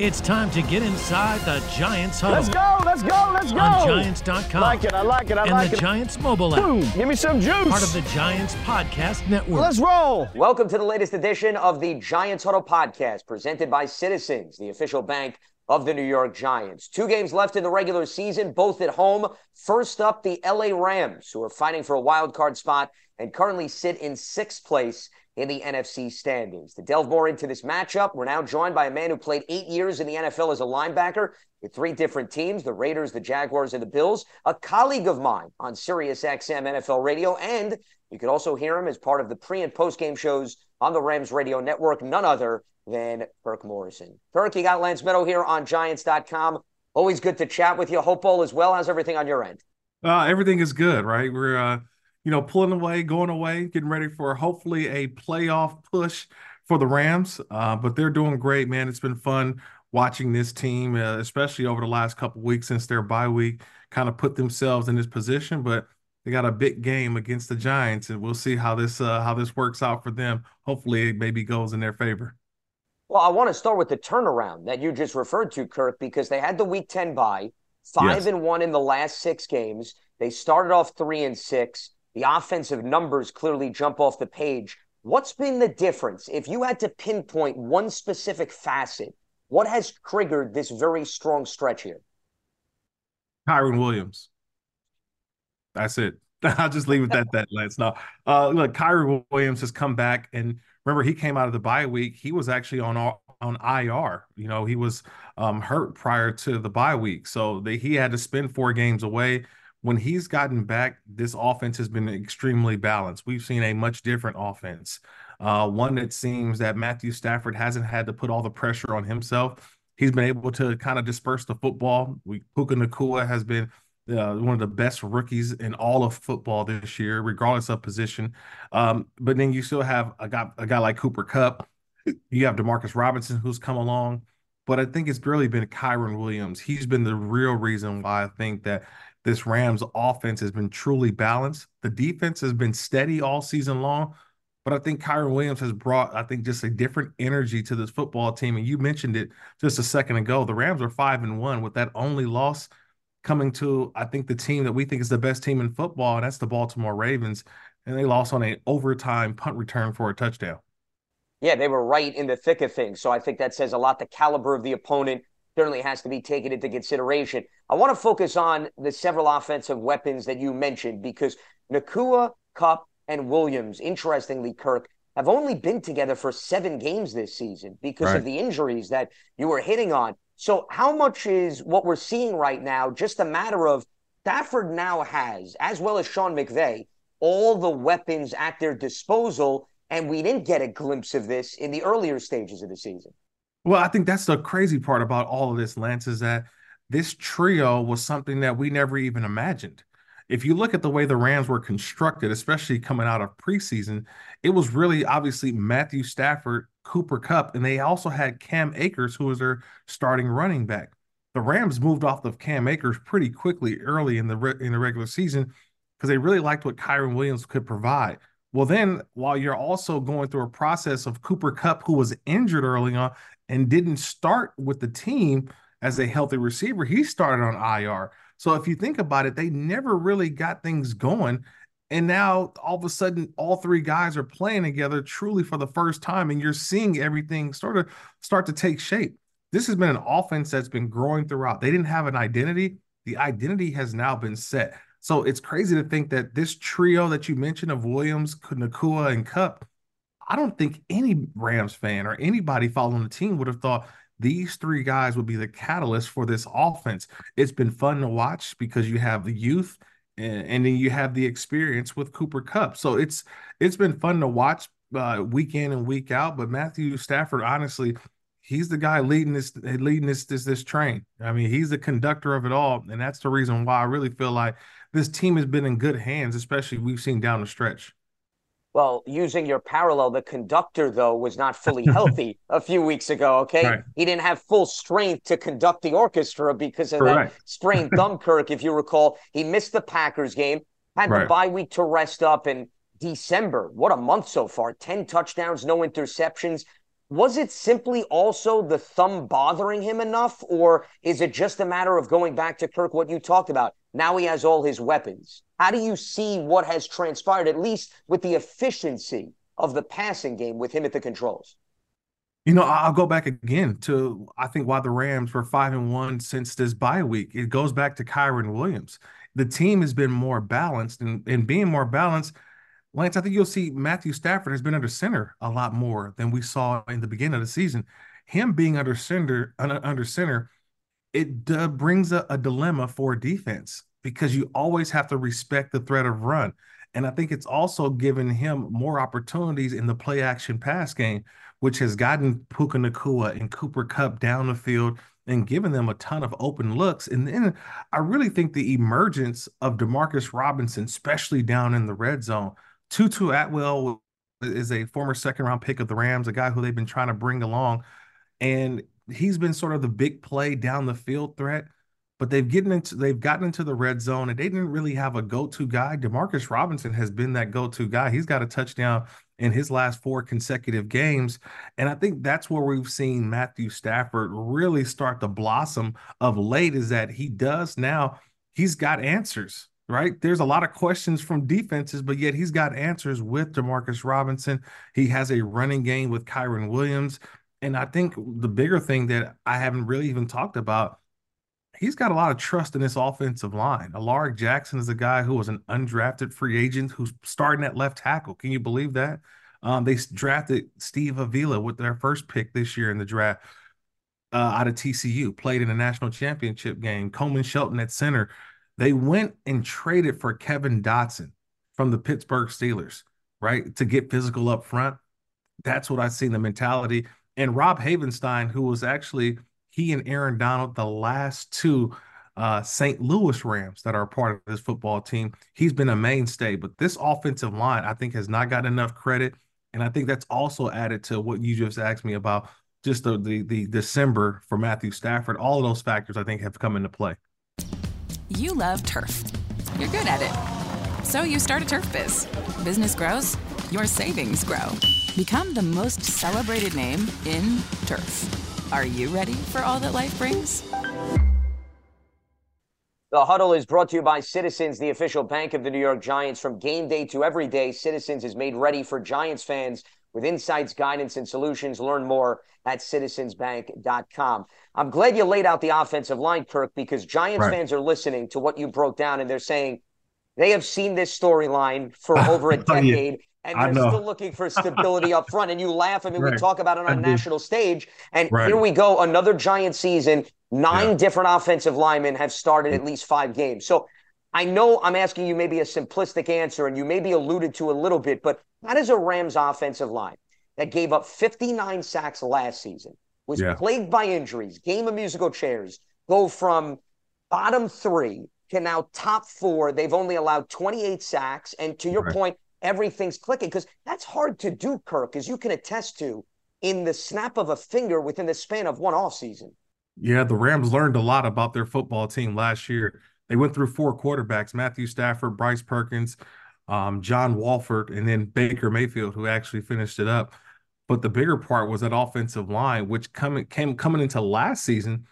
It's time to get inside the Giants home. Let's go, let's go, let's go. On Giants.com. Like it, I like it, I and like it. And the. Giants mobile app. Boom, give me some juice. Part of the Giants Podcast Network. Let's roll. Welcome to the latest edition of the Giants Huddle Podcast, presented by Citizens, the official bank of the New York Giants. Two games left in the regular season, both at home. First up, the LA Rams, who are fighting for a wild card spot and currently sit in sixth place in the NFC standings. To delve more into this matchup, we're now joined by a man who played eight years in the NFL as a linebacker with three different teams the Raiders, the Jaguars, and the Bills, a colleague of mine on Sirius XM NFL radio, and you could also hear him as part of the pre and post game shows on the Rams radio network, none other than Kirk Morrison. Kirk, you got Lance Medow here on Giants.com. Always good to chat with you. Hope all is well. How's everything on your end? Uh, everything is good, right? We're uh, you know, pulling away, going away, getting ready for hopefully a playoff push for the Rams. Uh, but they're doing great, man. It's been fun watching this team, uh, especially over the last couple weeks since their bye week, kind of put themselves in this position. But they got a big game against the Giants, and we'll see how this uh, how this works out for them. Hopefully, it maybe goes in their favor. Well, I want to start with the turnaround that you just referred to, Kirk, because they had the Week Ten bye, five Yes. and one in the last six games. They started off three and six. The offensive numbers clearly jump off the page. What's been the difference? If you had to pinpoint one specific facet, what has triggered this very strong stretch here? Kyren Williams. That's it. I'll just leave it at that, Lance. No, uh, look, Kyren Williams has come back, and remember, he came out of the bye week. He was actually on all- on IR. You know, he was um, hurt prior to the bye week, so they, he had to spend four games away. When he's gotten back, this offense has been extremely balanced. We've seen a much different offense, uh, one that seems that Matthew Stafford hasn't had to put all the pressure on himself. He's been able to kind of disperse the football. We, Puka Nacua has been uh, one of the best rookies in all of football this year, regardless of position. Um, but then you still have a guy, a guy like Cooper Kupp. You have Demarcus Robinson who's come along, but I think it's really been Kyren Williams. He's been the real reason why I think that this Rams offense has been truly balanced. The defense has been steady all season long, but I think Kyren Williams has brought, I think, just a different energy to this football team. And you mentioned it just a second ago. The Rams are five and one with that only loss coming to I think the team that we think is the best team in football, and that's the Baltimore Ravens, and they lost on a overtime punt return for a touchdown. Yeah, they were right in the thick of things. So I think that says a lot. The caliber of the opponent certainly has to be taken into consideration. I want to focus on the several offensive weapons that you mentioned because Nacua, Kupp, and Williams, interestingly, Kirk, have only been together for seven games this season because Right. of the injuries that you were hitting on. So, how much is what we're seeing right now just a matter of Stafford now has, as well as Sean McVay, all the weapons at their disposal, and we didn't get a glimpse of this in the earlier stages of the season. Well, I think that's the crazy part about all of this, Lance, is that this trio was something that we never even imagined. If you look at the way the Rams were constructed, especially coming out of preseason, it was really obviously Matthew Stafford, Cooper Kupp, and they also had Cam Akers, who was their starting running back. The Rams moved off of Cam Akers pretty quickly early in the re- in the regular season because they really liked what Kyren Williams could provide. Well, then while you're also going through a process of Cooper Kupp, who was injured early on and didn't start with the team as a healthy receiver, he started on IR. So if you think about it, they never really got things going. And now all of a sudden, all three guys are playing together truly for the first time, and you're seeing everything sort of start to take shape. this has been an offense that's been growing throughout. They didn't have an identity. The identity has now been set. So it's crazy to think that this trio that you mentioned of Williams, Nacua, and Kupp, I don't think any Rams fan or anybody following the team would have thought these three guys would be the catalyst for this offense. It's been fun to watch because you have the youth and, and then you have the experience with Cooper Kupp. So it's it's been fun to watch uh, week in and week out. But Matthew Stafford, honestly, he's the guy leading this leading this this this train. I mean, he's the conductor of it all, and that's the reason why I really feel like this team has been in good hands, especially we've seen down the stretch. Well, using your parallel, the conductor, though, was not fully healthy a few weeks ago. Okay. Right. He didn't have full strength to conduct the orchestra because of Correct. that sprained thumb, Kirk. If you recall, he missed the Packers game, had right. the bye week to rest up in December. What a month so far 10 touchdowns, no interceptions. Was it simply also the thumb bothering him enough, or is it just a matter of going back to Kirk, what you talked about? Now he has all his weapons. How do you see what has transpired, at least with the efficiency of the passing game with him at the controls? You know, I'll go back again to I think why the Rams were five and one since this bye week. It goes back to Kyren Williams. The team has been more balanced, and, and being more balanced, Lance, I think you'll see Matthew Stafford has been under center a lot more than we saw in the beginning of the season. Him being under center, under center, it uh, brings a, a dilemma for defense because you always have to respect the threat of run. And I think it's also given him more opportunities in the play action pass game, which has gotten Puka Nacua and Cooper Kupp down the field and given them a ton of open looks. And then I really think the emergence of Demarcus Robinson, especially down in the red zone, Tutu Atwell is a former second round pick of the Rams, a guy who they've been trying to bring along. And he's been sort of the big play down the field threat but they've gotten into they've gotten into the red zone and they didn't really have a go-to guy. Demarcus Robinson has been that go-to guy. He's got a touchdown in his last four consecutive games. And I think that's where we've seen Matthew Stafford really start to blossom of late is that he does now, he's got answers, right? There's a lot of questions from defenses, but yet he's got answers with Demarcus Robinson. He has a running game with Kyren Williams. And I think the bigger thing that I haven't really even talked about he's got a lot of trust in this offensive line. Alaric Jackson is a guy who was an undrafted free agent who's starting at left tackle. Can you believe that? Um, they drafted Steve Avila with their first pick this year in the draft uh, out of TCU, played in a national championship game. Coleman Shelton at center. They went and traded for Kevin Dotson from the Pittsburgh Steelers, right, to get physical up front. That's what I see in the mentality. And Rob Havenstein, who was actually – he and Aaron Donald, the last two uh, St. Louis Rams that are part of this football team. He's been a mainstay, but this offensive line, I think, has not got enough credit. And I think that's also added to what you just asked me about just the, the, the December for Matthew Stafford. All of those factors, I think, have come into play. You love turf. You're good at it. So you start a turf biz. Business grows, your savings grow. Become the most celebrated name in turf are you ready for all that life brings? The huddle is brought to you by Citizens, the official bank of the New York Giants. From game day to every day, Citizens is made ready for Giants fans with insights, guidance, and solutions. Learn more at citizensbank.com. I'm glad you laid out the offensive line, Kirk, because Giants right. fans are listening to what you broke down and they're saying they have seen this storyline for over a oh, decade and they're still looking for stability up front. And you laugh. I mean, right. we talk about it on national stage. And right. here we go, another giant season. Nine yeah. different offensive linemen have started at least five games. So I know I'm asking you maybe a simplistic answer, and you maybe alluded to a little bit, but how does a Rams offensive line that gave up 59 sacks last season, was yeah. plagued by injuries, game of musical chairs, go from bottom three to now top four? They've only allowed 28 sacks. And to your right. point, everything's clicking because that's hard to do, Kirk, as you can attest to in the snap of a finger within the span of one off season. Yeah, the Rams learned a lot about their football team last year. They went through four quarterbacks: Matthew Stafford, Bryce Perkins, um, John Wolford, and then Baker Mayfield, who actually finished it up. But the bigger part was that offensive line, which coming came coming into last season,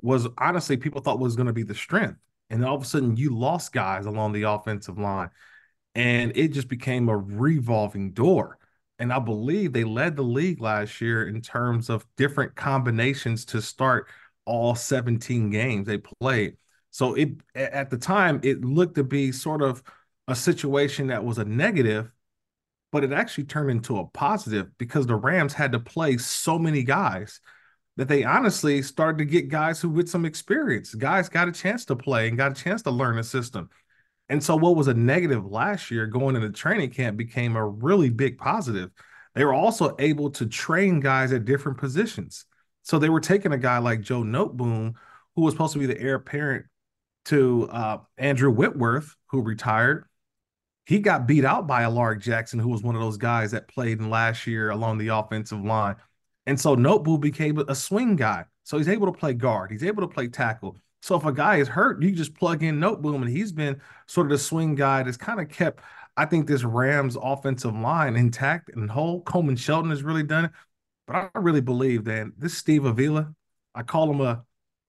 was honestly people thought was going to be the strength. And all of a sudden, you lost guys along the offensive line and it just became a revolving door. And I believe they led the league last year in terms of different combinations to start all 17 games they played. So it at the time it looked to be sort of a situation that was a negative, but it actually turned into a positive because the Rams had to play so many guys that they honestly started to get guys who with some experience. Guys got a chance to play and got a chance to learn the system. And so what was a negative last year going into training camp became a really big positive. They were also able to train guys at different positions. So they were taking a guy like Joe Noteboom, who was supposed to be the heir apparent to uh, Andrew Whitworth, who retired. He got beat out by Alaric Jackson, who was one of those guys that played in last year along the offensive line. And so Noteboom became a swing guy. So he's able to play guard. He's able to play tackle. So if a guy is hurt, you just plug in Noteboom, and he's been sort of the swing guy that's kind of kept, I think, this Rams offensive line intact and whole. Coleman Shelton has really done it. But I really believe that this Steve Avila, I call him a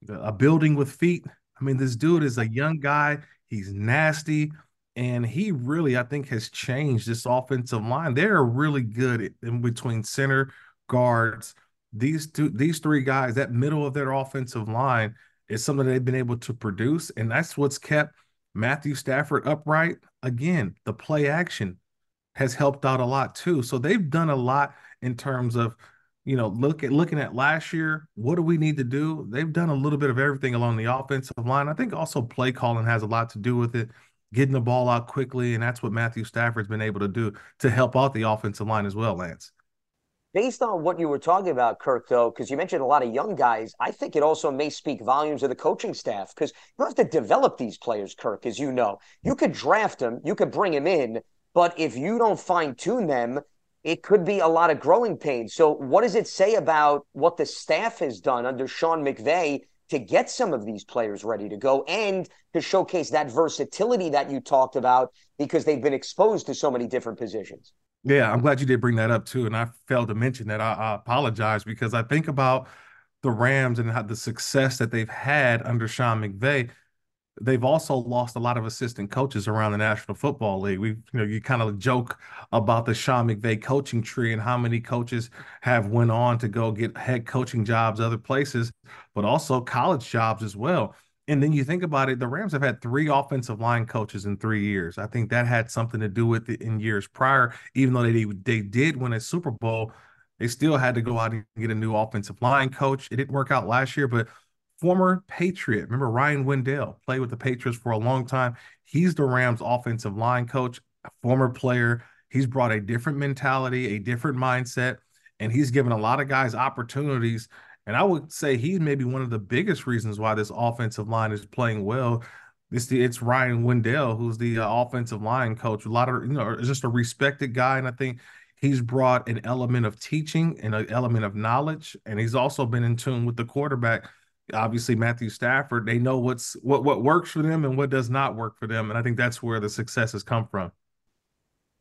a building with feet. I mean, this dude is a young guy. He's nasty. And he really, I think, has changed this offensive line. They're really good in between center, guards. These two, these three guys, that middle of their offensive line is something they've been able to produce. And that's what's kept Matthew Stafford upright. Again, the play action has helped out a lot too. So they've done a lot in terms of you know, look at looking at last year, what do we need to do? They've done a little bit of everything along the offensive line. I think also play calling has a lot to do with it, getting the ball out quickly, and that's what Matthew Stafford's been able to do to help out the offensive line as well, Lance. Based on what you were talking about, Kirk, though, because you mentioned a lot of young guys, I think it also may speak volumes of the coaching staff because you have to develop these players, Kirk, as you know. You could draft them, you could bring them in, but if you don't fine tune them, it could be a lot of growing pains. So, what does it say about what the staff has done under Sean McVay to get some of these players ready to go and to showcase that versatility that you talked about because they've been exposed to so many different positions? Yeah, I'm glad you did bring that up too. And I failed to mention that. I, I apologize because I think about the Rams and how the success that they've had under Sean McVay they've also lost a lot of assistant coaches around the National Football League. We, you know, you kind of joke about the Sean McVay coaching tree and how many coaches have went on to go get head coaching jobs other places, but also college jobs as well. And then you think about it, the Rams have had three offensive line coaches in three years. I think that had something to do with it in years prior. Even though they they did win a Super Bowl, they still had to go out and get a new offensive line coach. It didn't work out last year, but former Patriot. Remember Ryan Wendell played with the Patriots for a long time. He's the Rams offensive line coach, a former player. He's brought a different mentality, a different mindset, and he's given a lot of guys opportunities. And I would say he's maybe one of the biggest reasons why this offensive line is playing well. It's the it's Ryan Wendell who's the uh, offensive line coach. A lot of you know, just a respected guy, and I think he's brought an element of teaching and an element of knowledge, and he's also been in tune with the quarterback obviously Matthew Stafford, they know what's what what works for them and what does not work for them, and I think that's where the success has come from.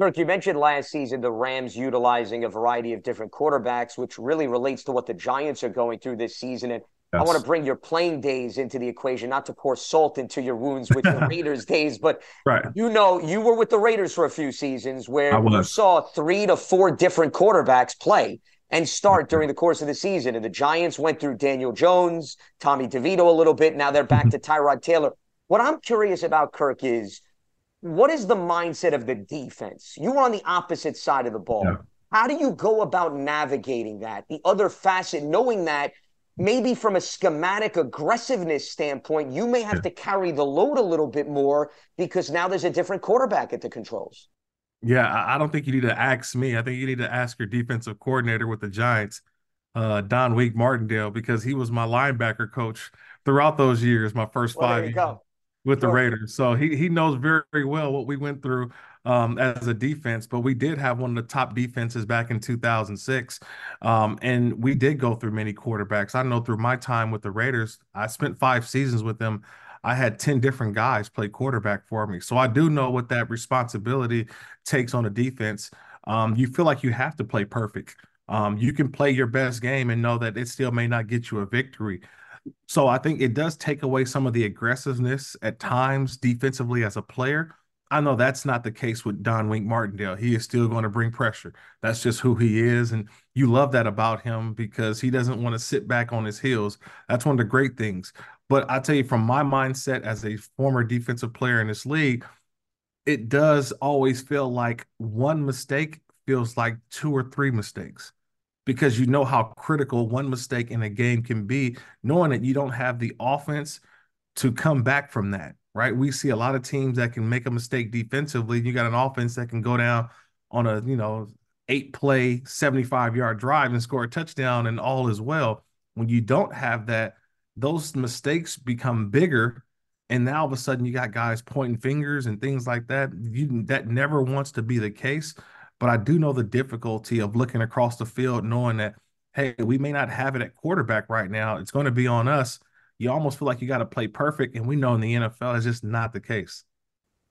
Kirk, you mentioned last season the Rams utilizing a variety of different quarterbacks, which really relates to what the Giants are going through this season. And yes. I want to bring your playing days into the equation, not to pour salt into your wounds with the Raiders days, but right. you know, you were with the Raiders for a few seasons where you saw three to four different quarterbacks play and start during the course of the season. And the Giants went through Daniel Jones, Tommy DeVito a little bit. Now they're back mm-hmm. to Tyrod Taylor. What I'm curious about, Kirk, is what is the mindset of the defense? You were on the opposite side of the ball. Yeah. How do you go about navigating that? The other facet, knowing that maybe from a schematic aggressiveness standpoint, you may have yeah. to carry the load a little bit more because now there's a different quarterback at the controls. Yeah, I don't think you need to ask me. I think you need to ask your defensive coordinator with the Giants, uh, Don Wink Martindale, because he was my linebacker coach throughout those years, my first well, five years with the Raiders. So he he knows very, very well what we went through um, as a defense. But we did have one of the top defenses back in 2006, um, and we did go through many quarterbacks. I know through my time with the Raiders, I spent five seasons with them. I had 10 different guys play quarterback for me. So I do know what that responsibility takes on a defense. Um, you feel like you have to play perfect. Um, you can play your best game and know that it still may not get you a victory. So I think it does take away some of the aggressiveness at times defensively as a player. I know that's not the case with Don Wink Martindale. He is still going to bring pressure. That's just who he is. And you love that about him because he doesn't want to sit back on his heels. That's one of the great things. But I tell you, from my mindset as a former defensive player in this league, it does always feel like one mistake feels like two or three mistakes because you know how critical one mistake in a game can be, knowing that you don't have the offense to come back from that right? We see a lot of teams that can make a mistake defensively. You got an offense that can go down on a, you know, eight play, 75 yard drive and score a touchdown and all is well. When you don't have that, those mistakes become bigger. And now all of a sudden you got guys pointing fingers and things like that. You that never wants to be the case. But I do know the difficulty of looking across the field, knowing that, hey, we may not have it at quarterback right now. It's going to be on us you almost feel like you got to play perfect. And we know in the NFL, it's just not the case.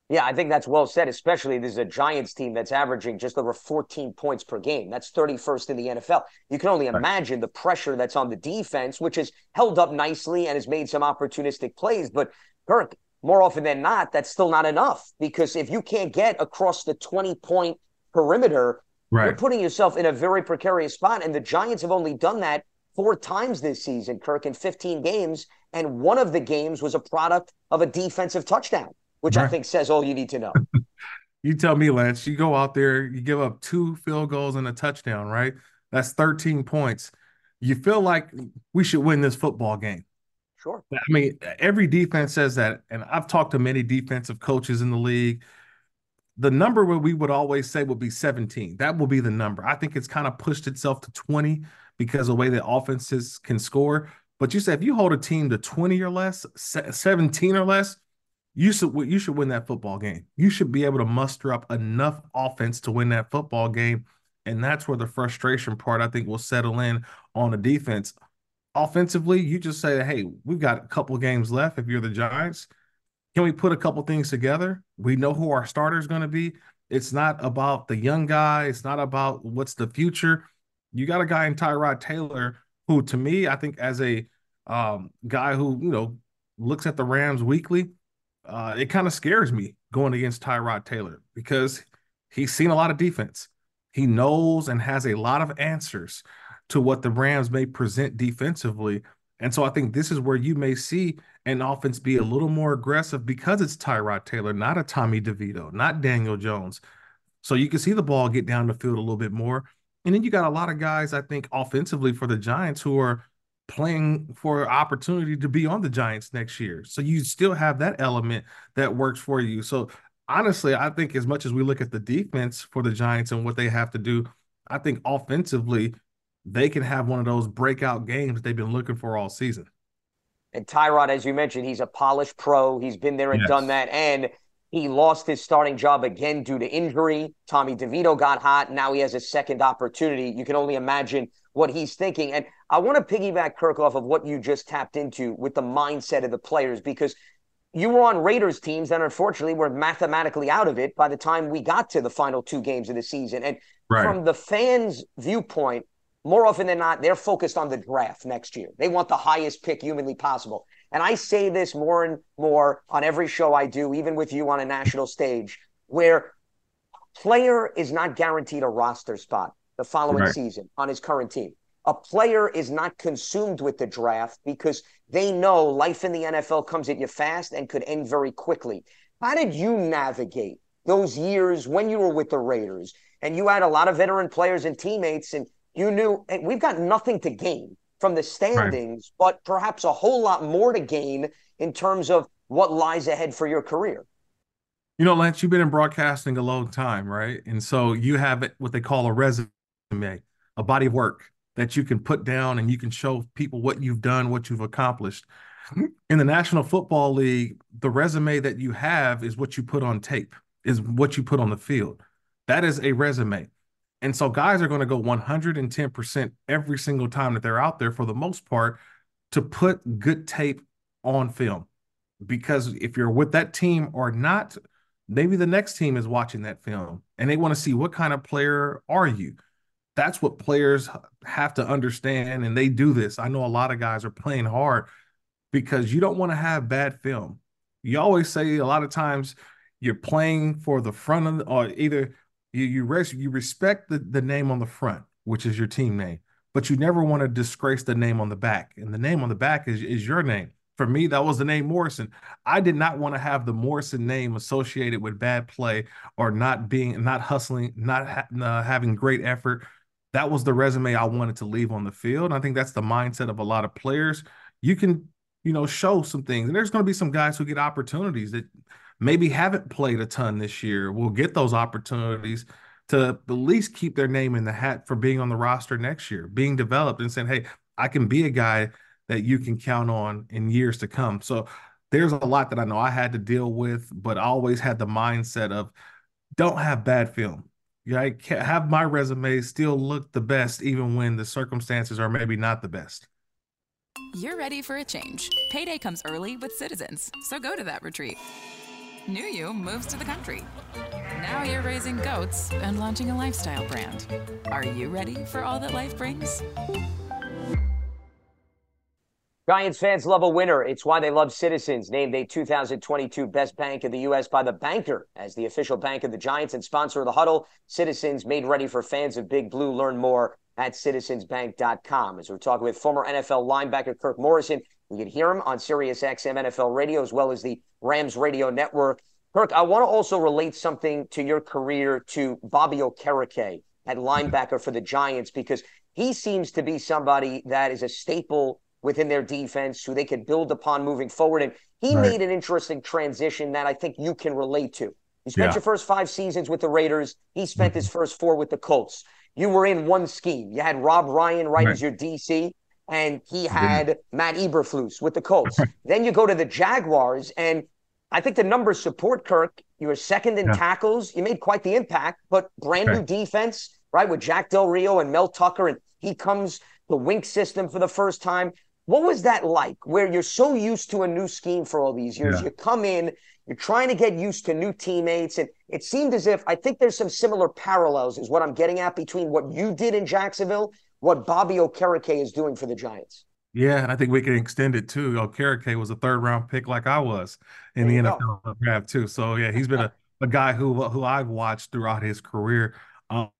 Yeah, I think that's well said, especially this is a Giants team that's averaging just over 14 points per game. That's 31st in the NFL. You can only imagine the pressure that's on the defense, which has held up nicely and has made some opportunistic plays. But Kirk, more often than not, that's still not enough because if you can't get across the 20 point perimeter, right. you're putting yourself in a very precarious spot. And the Giants have only done that four times this season, Kirk, in 15 games. And one of the games was a product of a defensive touchdown, which right. I think says all you need to know. you tell me, Lance, you go out there, you give up two field goals and a touchdown, right? That's 13 points. You feel like we should win this football game. Sure. I mean, every defense says that. And I've talked to many defensive coaches in the league. The number where we would always say would be 17. That will be the number. I think it's kind of pushed itself to 20 because of the way that offenses can score. But you said if you hold a team to 20 or less, 17 or less, you should you should win that football game. You should be able to muster up enough offense to win that football game. And that's where the frustration part I think will settle in on the defense. Offensively, you just say, hey, we've got a couple games left if you're the Giants. Can we put a couple things together? We know who our starter is going to be. It's not about the young guy. It's not about what's the future you got a guy in Tyrod Taylor who, to me, I think as a um, guy who you know looks at the Rams weekly, uh, it kind of scares me going against Tyrod Taylor because he's seen a lot of defense. He knows and has a lot of answers to what the Rams may present defensively. And so I think this is where you may see an offense be a little more aggressive because it's Tyrod Taylor, not a Tommy DeVito, not Daniel Jones. So you can see the ball get down the field a little bit more. And then you got a lot of guys, I think, offensively for the Giants who are playing for opportunity to be on the Giants next year. So you still have that element that works for you. So honestly, I think as much as we look at the defense for the Giants and what they have to do, I think offensively, they can have one of those breakout games they've been looking for all season. And Tyrod, as you mentioned, he's a polished pro. He's been there and yes. done that. And he lost his starting job again due to injury. Tommy DeVito got hot. Now he has a second opportunity. You can only imagine what he's thinking. And I want to piggyback, Kirk, off of what you just tapped into with the mindset of the players, because you were on Raiders teams that unfortunately were mathematically out of it by the time we got to the final two games of the season. And right. from the fans' viewpoint, more often than not, they're focused on the draft next year. They want the highest pick humanly possible. And I say this more and more on every show I do, even with you on a national stage, where player is not guaranteed a roster spot the following right. season on his current team. A player is not consumed with the draft because they know life in the NFL comes at you fast and could end very quickly. How did you navigate those years when you were with the Raiders and you had a lot of veteran players and teammates and you knew hey, we've got nothing to gain from the standings, right. but perhaps a whole lot more to gain in terms of what lies ahead for your career. You know, Lance, you've been in broadcasting a long time, right? And so you have what they call a resume, a body of work that you can put down and you can show people what you've done, what you've accomplished. In the National Football League, the resume that you have is what you put on tape, is what you put on the field. That is a resume. And so guys are going to go 110% every single time that they're out there for the most part to put good tape on film. Because if you're with that team or not, maybe the next team is watching that film and they want to see what kind of player are you. That's what players have to understand and they do this. I know a lot of guys are playing hard because you don't want to have bad film. You always say a lot of times you're playing for the front of the, or either you you, res, you respect the, the name on the front, which is your team name, but you never want to disgrace the name on the back. And the name on the back is, is your name. For me, that was the name Morrison. I did not want to have the Morrison name associated with bad play or not being, not hustling, not ha- uh, having great effort. That was the resume I wanted to leave on the field. I think that's the mindset of a lot of players. You can, you know, show some things. And there's going to be some guys who get opportunities that maybe haven't played a ton this year will get those opportunities to at least keep their name in the hat for being on the roster next year, being developed and saying, hey, I can be a guy that you can count on in years to come. So there's a lot that I know I had to deal with, but I always had the mindset of don't have bad film. Yeah, I can't have my resume still look the best even when the circumstances are maybe not the best. You're ready for a change. Payday comes early with Citizens, so go to that retreat. New You moves to the country. Now you're raising goats and launching a lifestyle brand. Are you ready for all that life brings? Giants fans love a winner. It's why they love Citizens, named a 2022 Best Bank in the U.S. by The Banker as the official bank of the Giants and sponsor of the huddle. Citizens made ready for fans of Big Blue. Learn more at citizensbank.com. As we're talking with former NFL linebacker Kirk Morrison, you can hear him on Sirius XM NFL radio as well as the Rams radio network. Kirk, I want to also relate something to your career to Bobby Okereke at linebacker for the Giants because he seems to be somebody that is a staple within their defense who they could build upon moving forward. And he right. made an interesting transition that I think you can relate to. You spent yeah. your first five seasons with the Raiders. He spent his mm-hmm. first four with the Colts. You were in one scheme. You had Rob Ryan right, right. as your DC, and he had Matt Eberflus with the Colts. then you go to the Jaguars, and I think the numbers support Kirk. You were second in yeah. tackles. You made quite the impact, but brand new defense, right, with Jack Del Rio and Mel Tucker, and he comes the wink system for the first time. What was that like where you're so used to a new scheme for all these years? Yeah. You come in, you're trying to get used to new teammates. And it seemed as if I think there's some similar parallels, is what I'm getting at, between what you did in Jacksonville, what Bobby Okereke is doing for the Giants. Yeah, and I think we can extend it too. Okereke was a third round pick like I was in there the NFL go. draft too. So yeah, he's been a, a guy who who I've watched throughout his career. Um,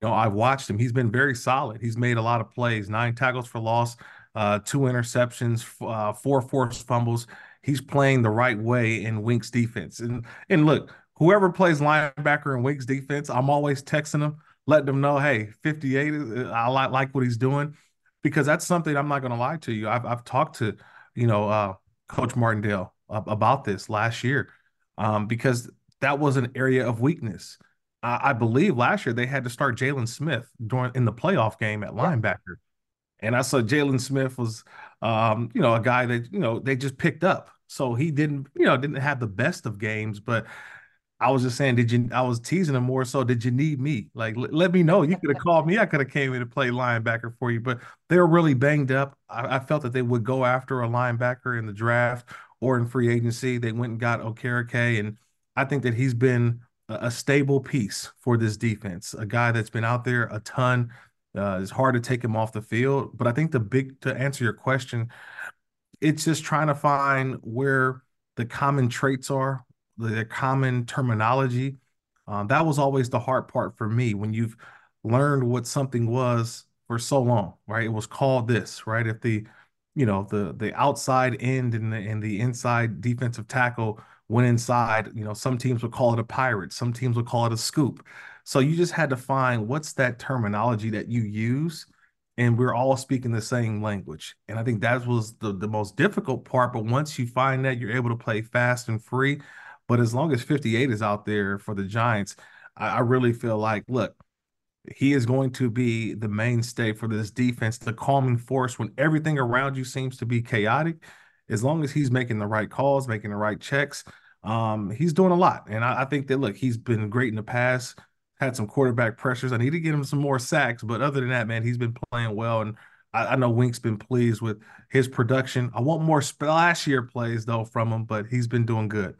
you know, I've watched him. He's been very solid. He's made a lot of plays, nine tackles for loss, uh, two interceptions, uh, four forced fumbles. He's playing the right way in Wink's defense. And and look, whoever plays linebacker in Wink's defense, I'm always texting them, letting them know, hey, 58, uh, I like, like what he's doing. Because that's something I'm not going to lie to you. I've, I've talked to, you know, uh, Coach Martindale about this last year um, because that was an area of weakness. I believe last year they had to start Jaylon Smith during in the playoff game at linebacker. And I saw Jaylon Smith was, um, you know, a guy that you know they just picked up. So he didn't, you know, didn't have the best of games. But I was just saying, did you? I was teasing him more so. Did you need me? Like, l- let me know. You could have called me. I could have came in to play linebacker for you. But they were really banged up. I, I, felt that they would go after a linebacker in the draft or in free agency. They went and got Okereke, and I think that he's been a stable piece for this defense. A guy that's been out there a ton. Uh, it's hard to take him off the field, but I think the big to answer your question, it's just trying to find where the common traits are, the common terminology. Um, that was always the hard part for me when you've learned what something was for so long, right? It was called this, right? If the, you know, the the outside end and the and the inside defensive tackle went inside, you know, some teams would call it a pirate, some teams would call it a scoop. So you just had to find what's that terminology that you use. And we're all speaking the same language. And I think that was the, the most difficult part. But once you find that, you're able to play fast and free. But as long as 58 is out there for the Giants, I, I really feel like, look, he is going to be the mainstay for this defense, the calming force when everything around you seems to be chaotic. As long as he's making the right calls, making the right checks, um, he's doing a lot. And I, I, think that look, he's been great in the past, had some quarterback pressures. I need to get him some more sacks, but other than that, man, he's been playing well. And I, I know Wink's been pleased with his production. I want more splashier plays though from him, but he's been doing good.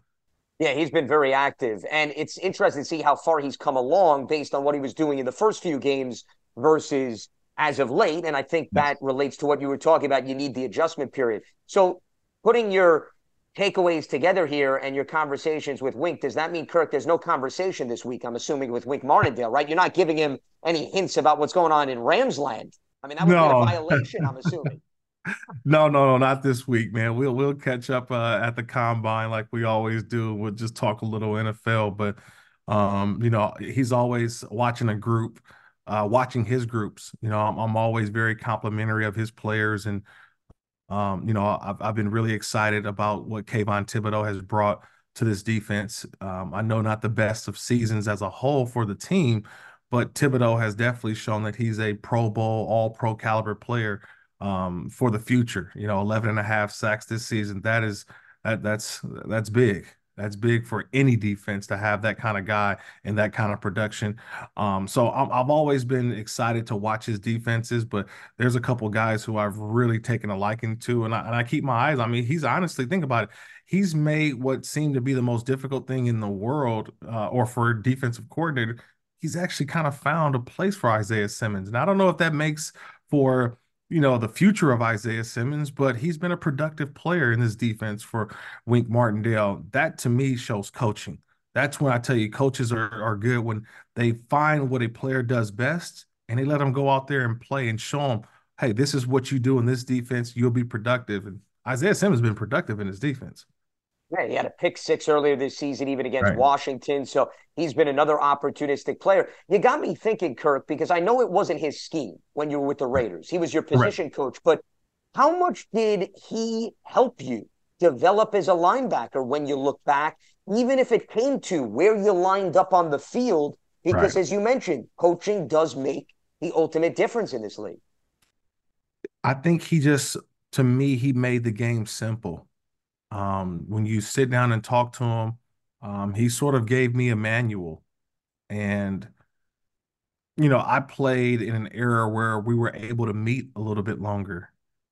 Yeah, he's been very active. And it's interesting to see how far he's come along based on what he was doing in the first few games versus as of late. And I think that relates to what you were talking about. You need the adjustment period. So putting your takeaways together here and your conversations with Wink, does that mean, Kirk, there's no conversation this week, I'm assuming, with Wink Martindale, right? You're not giving him any hints about what's going on in Ramsland. I mean, that would no. be a violation, I'm assuming. no, no, no, not this week, man. We'll we'll catch up uh, at the combine like we always do. We'll just talk a little NFL, but um, you know, he's always watching a group, uh, watching his groups. You know, I'm, I'm always very complimentary of his players, and um, you know, I've I've been really excited about what Kayvon Thibodeaux has brought to this defense. Um, I know not the best of seasons as a whole for the team, but Thibodeaux has definitely shown that he's a Pro Bowl, All Pro caliber player um, for the future. You know, 11 and a half sacks this season. That is that that's that's big. That's big for any defense to have that kind of guy and that kind of production. Um, so i have always been excited to watch his defenses, but there's a couple guys who I've really taken a liking to, and I, and I keep my eyes. I mean, he's honestly think about it. He's made what seemed to be the most difficult thing in the world, uh, or for a defensive coordinator. He's actually kind of found a place for Isaiah Simmons, and I don't know if that makes for you know, the future of Isaiah Simmons, but he's been a productive player in this defense for Wink Martindale. That to me shows coaching. That's when I tell you coaches are, are good when they find what a player does best and they let them go out there and play and show them, hey, this is what you do in this defense. You'll be productive. And Isaiah Simmons has been productive in his defense. Yeah, he had a pick six earlier this season, even against right. Washington. So he's been another opportunistic player. You got me thinking, Kirk, because I know it wasn't his scheme when you were with the Raiders. He was your position right. coach, but how much did he help you develop as a linebacker when you look back, even if it came to where you lined up on the field? Because right. as you mentioned, coaching does make the ultimate difference in this league. I think he just, to me, he made the game simple um, when you sit down and talk to him, um, he sort of gave me a manual. And, you know, I played in an era where we were able to meet a little bit longer,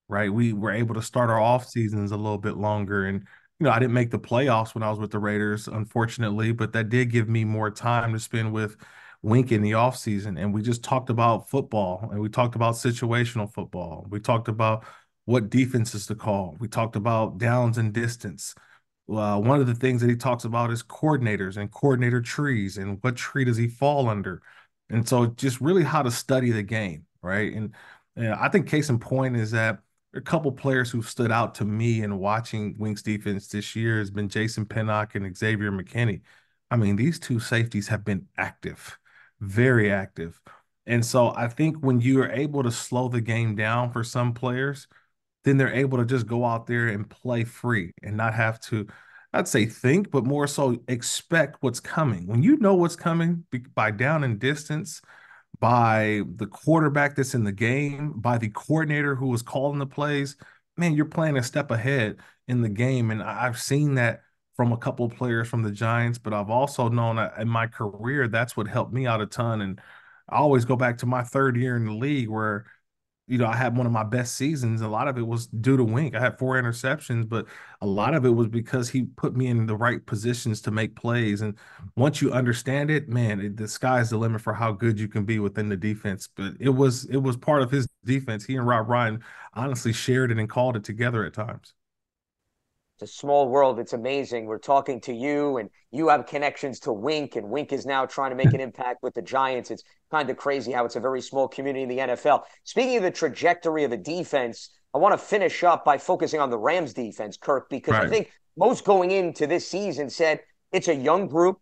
right? We were able to start our off seasons a little bit longer. And, you know, I didn't make the playoffs when I was with the Raiders, unfortunately, but that did give me more time to spend with Wink in the offseason. And we just talked about football and we talked about situational football. We talked about what defenses to call. We talked about downs and distance. Uh, one of the things that he talks about is coordinators and coordinator trees and what tree does he fall under. And so just really how to study the game, right? And, I think case in point is that a couple players who stood out to me in watching Wink's defense this year has been Jason Pinnock and Xavier McKinney. I mean, these two safeties have been active, very active. And so I think when you are able to slow the game down for some players – then they're able to just go out there and play free and not have to I'd say think, but more so expect what's coming. When you know what's coming by down and distance, by the quarterback that's in the game, by the coordinator who was calling the plays, man, you're playing a step ahead in the game. And I've seen that from a couple of players from the Giants, but I've also known uh, in my career, that's what helped me out a ton. And I always go back to my third year in the league where you know, I had one of my best seasons. A lot of it was due to Wink. I had four interceptions, but a lot of it was because he put me in the right positions to make plays. And once you understand it, man, it, the sky's the limit for how good you can be within the defense. But it was it was part of his defense. He and Rob Ryan honestly shared it and called it together at times. It's a small world. It's amazing. We're talking to you, and you have connections to Wink, and Wink is now trying to make an impact with the Giants. It's kind of crazy how it's a very small community in the NFL. Speaking of the trajectory of the defense, I want to finish up by focusing on the Rams defense, Kirk, because right. I think most going into this season said it's a young group.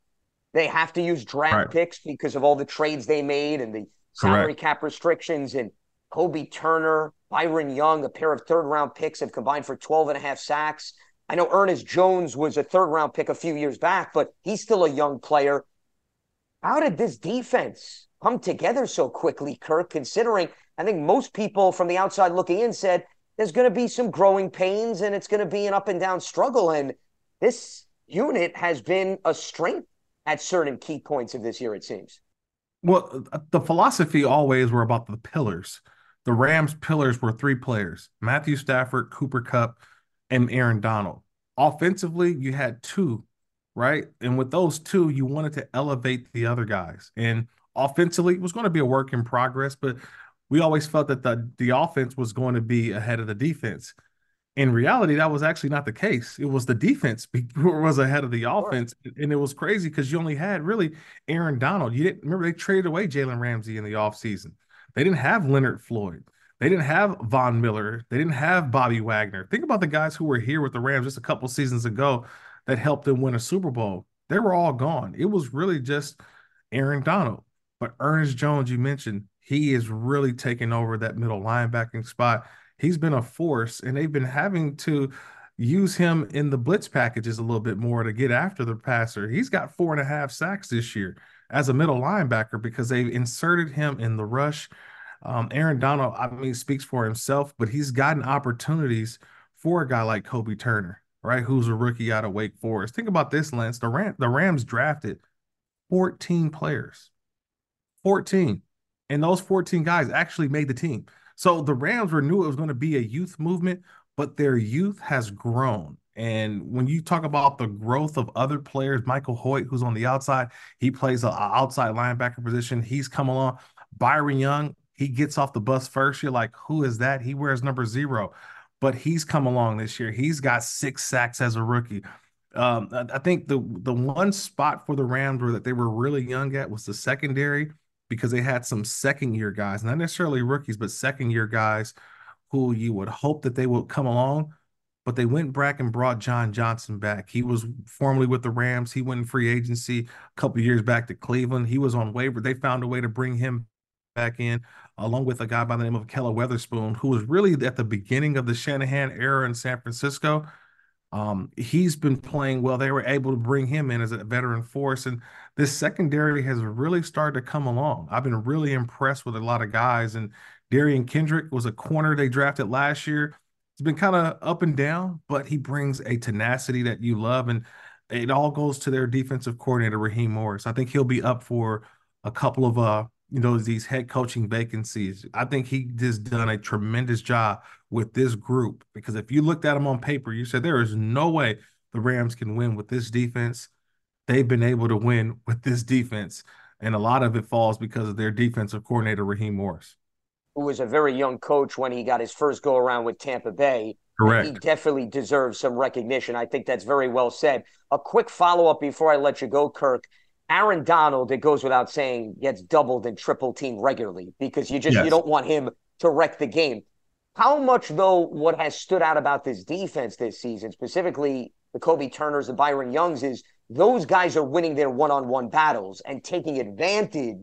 They have to use draft right. picks because of all the trades they made and the salary Correct. cap restrictions. And Kobie Turner, Byron Young, a pair of third round picks have combined for 12 and a half sacks. I know Ernest Jones was a third round pick a few years back, but he's still a young player. How did this defense come together so quickly, Kirk, considering I think most people from the outside looking in said there's going to be some growing pains and it's going to be an up and down struggle. And this unit has been a strength at certain key points of this year, it seems. Well, the philosophy always were about the pillars. The Rams' pillars were three players Matthew Stafford, Cooper Kupp, and Aaron Donald. Offensively, you had two, right? And with those two, you wanted to elevate the other guys. And offensively, it was going to be a work in progress, but we always felt that the the offense was going to be ahead of the defense. In reality, that was actually not the case. It was the defense was ahead of the offense, and it was crazy because you only had really Aaron Donald. You didn't remember they traded away Jalen Ramsey in the offseason. They didn't have Leonard Floyd. They didn't have Von Miller. They didn't have Bobby Wagner. Think about the guys who were here with the Rams just a couple seasons ago that helped them win a Super Bowl. They were all gone. It was really just Aaron Donald. But Ernest Jones, you mentioned, he is really taking over that middle linebacking spot. He's been a force, and they've been having to use him in the blitz packages a little bit more to get after the passer. He's got four and a half sacks this year as a middle linebacker because they've inserted him in the rush. Um, Aaron Donald, I mean, speaks for himself, but he's gotten opportunities for a guy like Kobie Turner, right? Who's a rookie out of Wake Forest. Think about this, Lance. The, Ram- the Rams drafted 14 players 14. And those 14 guys actually made the team. So the Rams were knew it was going to be a youth movement, but their youth has grown. And when you talk about the growth of other players, Michael Hoyt, who's on the outside, he plays an outside linebacker position. He's come along. Byron Young, he gets off the bus first. You're like, who is that? He wears number zero, but he's come along this year. He's got six sacks as a rookie. Um, I think the the one spot for the Rams where that they were really young at was the secondary because they had some second year guys, not necessarily rookies, but second year guys who you would hope that they would come along. But they went back and brought John Johnson back. He was formerly with the Rams. He went in free agency a couple years back to Cleveland. He was on waiver. They found a way to bring him back in, along with a guy by the name of Ahkello Witherspoon, who was really at the beginning of the Shanahan era in San Francisco. Um, he's been playing well. They were able to bring him in as a veteran force, and this secondary has really started to come along. I've been really impressed with a lot of guys. And Derion Kendrick was a corner they drafted last year. It's been kind of up and down, but he brings a tenacity that you love, and it all goes to their defensive coordinator Raheem Morris. I think he'll be up for a couple of uh you know these head coaching vacancies. I think he just done a tremendous job with this group because if you looked at him on paper, you said there is no way the Rams can win with this defense. They've been able to win with this defense, and a lot of it falls because of their defensive coordinator Raheem Morris, who was a very young coach when he got his first go around with Tampa Bay. Correct. He definitely deserves some recognition. I think that's very well said. A quick follow up before I let you go, Kirk. Aaron Donald, it goes without saying, gets doubled and triple team regularly because you just yes. you don't want him to wreck the game. How much though what has stood out about this defense this season, specifically the Kobie Turners, the Byron Youngs, is those guys are winning their one-on-one battles and taking advantage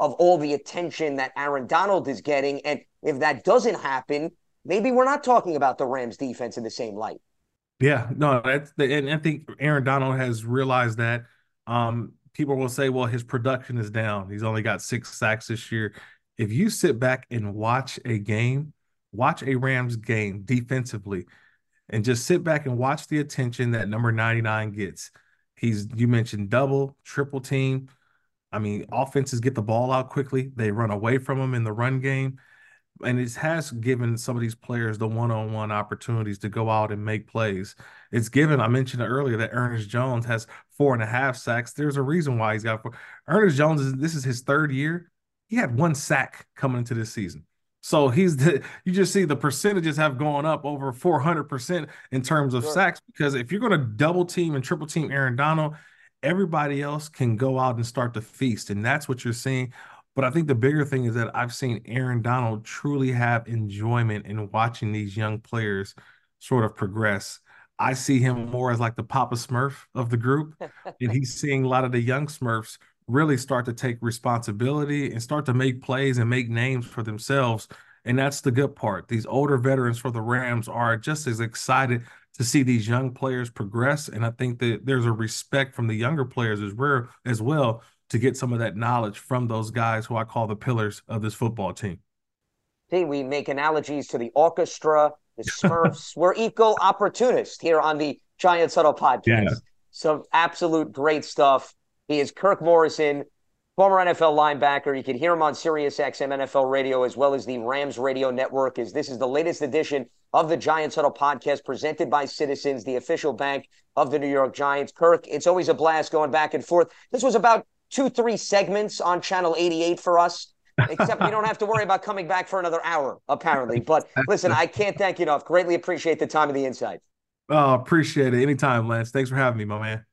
of all the attention that Aaron Donald is getting. And if that doesn't happen, maybe we're not talking about the Rams defense in the same light. Yeah, no, that's the, and I think Aaron Donald has realized that. Um, people will say, well, his production is down. He's only got six sacks this year. If you sit back and watch a game, watch a Rams game defensively, and just sit back and watch the attention that number 99 gets. He's, you mentioned double, triple team. I mean, offenses get the ball out quickly, they run away from him in the run game and it has given some of these players the one-on-one opportunities to go out and make plays. It's given. I mentioned earlier that Ernest Jones has four and a half sacks. There's a reason why he's got four. Ernest Jones is this is his third year. He had one sack coming into this season. So he's the, you just see the percentages have gone up over 400% in terms of sure. sacks because if you're going to double team and triple team Aaron Donald, everybody else can go out and start to feast. And that's what you're seeing but I think the bigger thing is that I've seen Aaron Donald truly have enjoyment in watching these young players sort of progress. I see him more as like the Papa Smurf of the group, and he's seeing a lot of the young Smurfs really start to take responsibility and start to make plays and make names for themselves. And that's the good part. These older veterans for the Rams are just as excited to see these young players progress. And I think that there's a respect from the younger players as well, as well to get some of that knowledge from those guys who I call the pillars of this football team. See, we make analogies to the orchestra, the Smurfs. We're equal opportunists here on the Giants Huddle podcast. Yeah. Some absolute great stuff. He is Kirk Morrison, former NFL linebacker. You can hear him on Sirius XM NFL radio as well as the Rams radio network. As this is the latest edition of the Giants Huddle podcast presented by Citizens, the official bank of the New York Giants. Kirk, it's always a blast going back and forth. This was about two, three segments on Channel 88 for us. except we don't have to worry about coming back for another hour, apparently. But listen, I can't thank you enough. Greatly appreciate the time and the insight. Oh, appreciate it. Anytime, Lance. Thanks for having me, my man.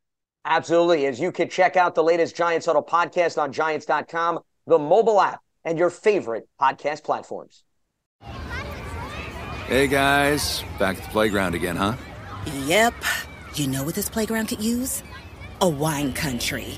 Absolutely. As you can check out the latest Giants Huddle podcast on giants.com, the mobile app, and your favorite podcast platforms. Hey guys, back at the playground again, huh? Yep. You know what this playground could use? A wine country.